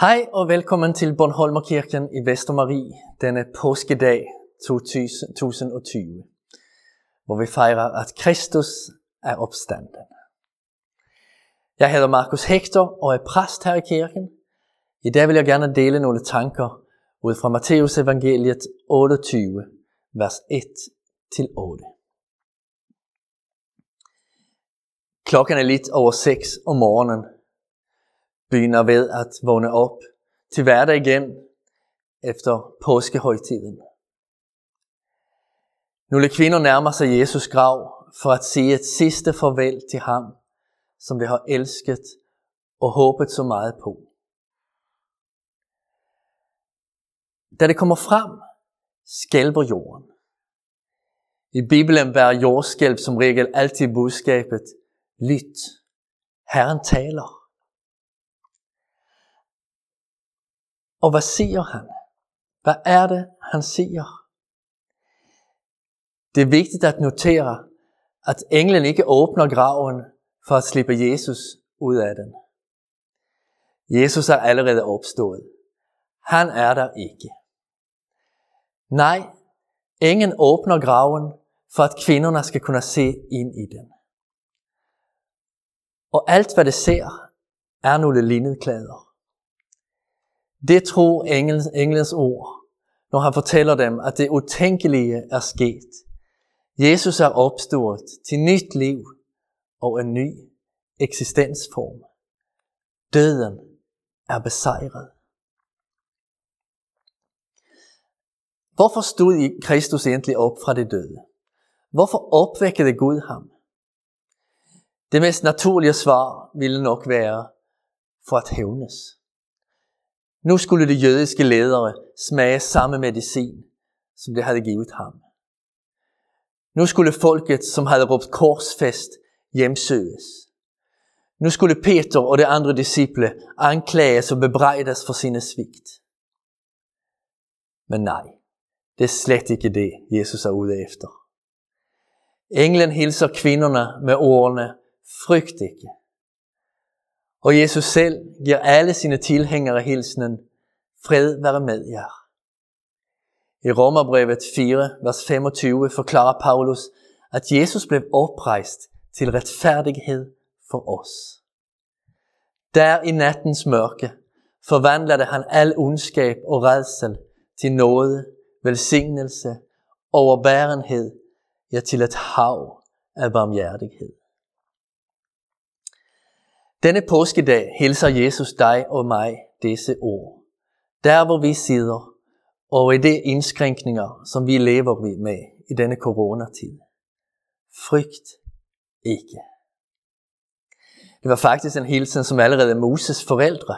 Hej og velkommen til Bornholmerkirken i Vestermarie denne påskedag 2020, hvor vi fejrer, at Kristus er opstanden. Jeg hedder Markus Hector og er præst her i kirken. I dag vil jeg gerne dele nogle tanker ud fra Matteus evangeliet 28, vers 1-8. Klokken er lidt over 6 om morgenen, begynder ved at vågne op til hverdag igen efter påskehøjtiden. Nogle kvinder nærmer sig Jesus grav for at sige et sidste farvel til ham, som de har elsket og håbet så meget på. Da det kommer frem, skælver jorden. I Bibelen bærer jordskælv som regel altid budskabet, lyt, Herren taler. Og hvad siger han? Hvad er det, han siger? Det er vigtigt at notere, at englen ikke åbner graven for at slippe Jesus ud af den. Jesus er allerede opstået. Han er der ikke. Nej, ingen åbner graven for at kvinderne skal kunne se ind i den. Og alt hvad det ser, er nogle linnedklæder. Det tror englens, englens ord, når han fortæller dem, at det utænkelige er sket. Jesus er opstået til nyt liv og en ny eksistensform. Døden er besejret. Hvorfor stod Kristus egentlig op fra det døde? Hvorfor opvækkede Gud ham? Det mest naturlige svar ville nok være for at hævnes. Nu skulle de jødiske ledere smage samme medicin, som de havde givet ham. Nu skulle folket, som havde råbt korsfest, hjemsøges. Nu skulle Peter og de andre disciple anklages og bebrejdes for sine svigt. Men nej, det er slet ikke det, Jesus er ude efter. Englen hilser kvinderne med ordene, frygt ikke. Og Jesus selv giver alle sine tilhængere hilsenen, fred være med jer. I Romerbrevet 4, vers 25 forklarer Paulus, at Jesus blev oprejst til retfærdighed for os. Der i nattens mørke forvandlede han al ondskab og redsel til noget, velsignelse, overbærenhed, ja til et hav af barmhjertighed. Denne påskedag hilser Jesus dig og mig disse ord. Der hvor vi sidder, og i de indskrænkninger, som vi lever med i denne coronatid. Frygt ikke. Det var faktisk en hilsen, som allerede Moses forældre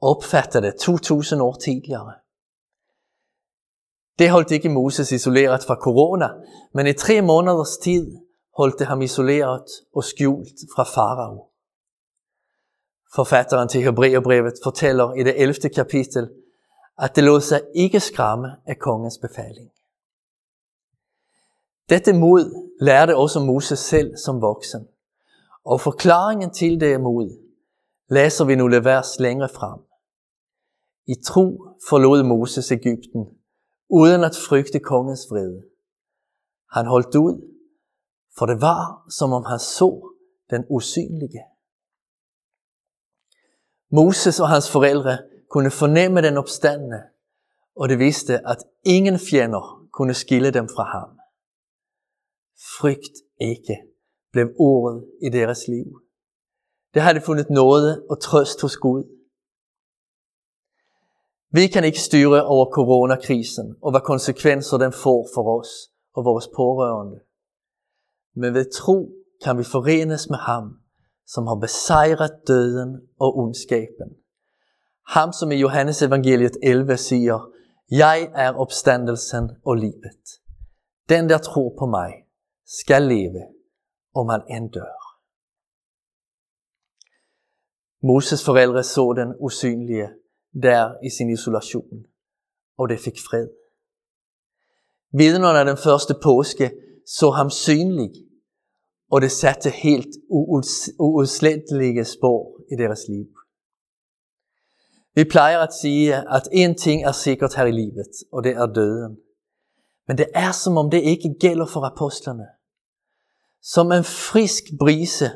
opfattede 2000 år tidligere. Det holdt ikke Moses isoleret fra corona, men i tre måneders tid holdt det ham isoleret og skjult fra farao. Forfatteren til Hebræerbrevet fortæller i det 11. kapitel, at det lod sig ikke skræmme af kongens befaling. Dette mod lærte også Moses selv som voksen. Og forklaringen til det mod læser vi nogle vers længere frem. I tro forlod Moses Ægypten, uden at frygte kongens vrede. Han holdt ud, for det var, som om han så den usynlige. Moses og hans forældre kunne fornemme den opstandende, og det viste, at ingen fjender kunne skille dem fra ham. Frygt ikke blev ordet i deres liv. Det havde fundet noget og trøst hos Gud. Vi kan ikke styre over coronakrisen og hvad konsekvenser den får for os og vores pårørende. Men ved tro kan vi forenes med ham som har besejret døden og ondskaben. Ham, som i Johannes evangeliet 11 siger, Jeg er opstandelsen og livet. Den, der tror på mig, skal leve, om han end dør. Moses forældre så den usynlige der i sin isolation, og det fik fred. Vidnerne af den første påske så ham synlig og det satte helt uudslettelige spor i deres liv. Vi plejer at sige, at en ting er sikkert her i livet, og det er døden. Men det er som om det ikke gælder for apostlerne. Som en frisk brise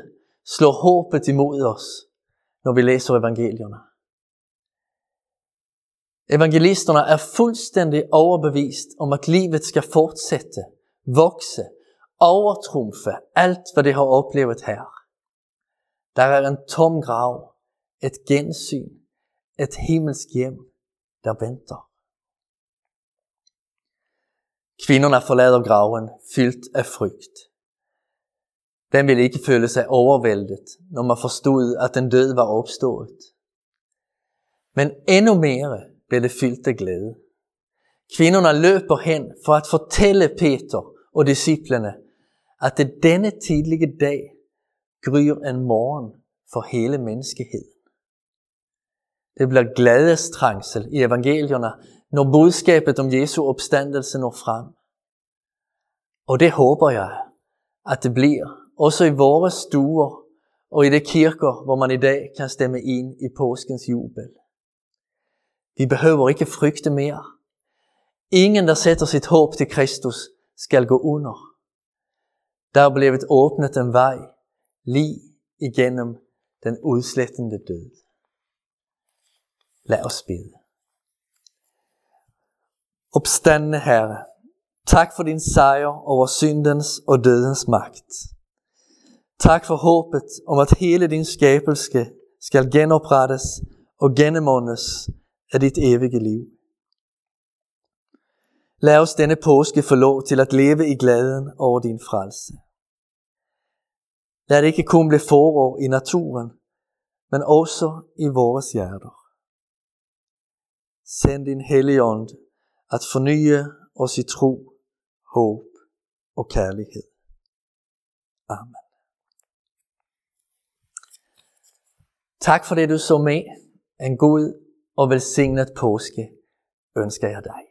slår håbet imod os, når vi læser evangelierne. Evangelisterne er fuldstændig overbevist om, at livet skal fortsætte, vokse, overtrumfe alt, hvad det har oplevet her. Der er en tom grav, et gensyn, et himmelsk hjem, der venter. Kvinderne forlader graven fyldt af frygt. Den ville ikke føle sig overvældet, når man forstod, at den død var opstået. Men endnu mere blev det fyldt af glæde. Kvinderne løber hen for at fortælle Peter og disciplene, at det denne tidlige dag gryr en morgen for hele menneskeheden. Det bliver glædestrangsel i evangelierne, når budskabet om Jesu opstandelse når frem. Og det håber jeg, at det bliver, også i vores stuer og i de kirker, hvor man i dag kan stemme ind i påskens jubel. Vi behøver ikke frygte mere. Ingen, der sætter sit håb til Kristus, skal gå under. Der er blevet åbnet en vej lige igennem den udslættende død. Lad os bede. Opstandende Herre, tak for din sejr over syndens og dødens magt. Tak for håbet om, at hele din skabelse skal genoprettes og gennemåndes af dit evige liv. Lad os denne påske få lov til at leve i glæden over din frelse. Lad det ikke kun blive forår i naturen, men også i vores hjerter. Send din hellige ånd at fornye os i tro, håb og kærlighed. Amen. Tak for det, du så med. En god og velsignet påske ønsker jeg dig.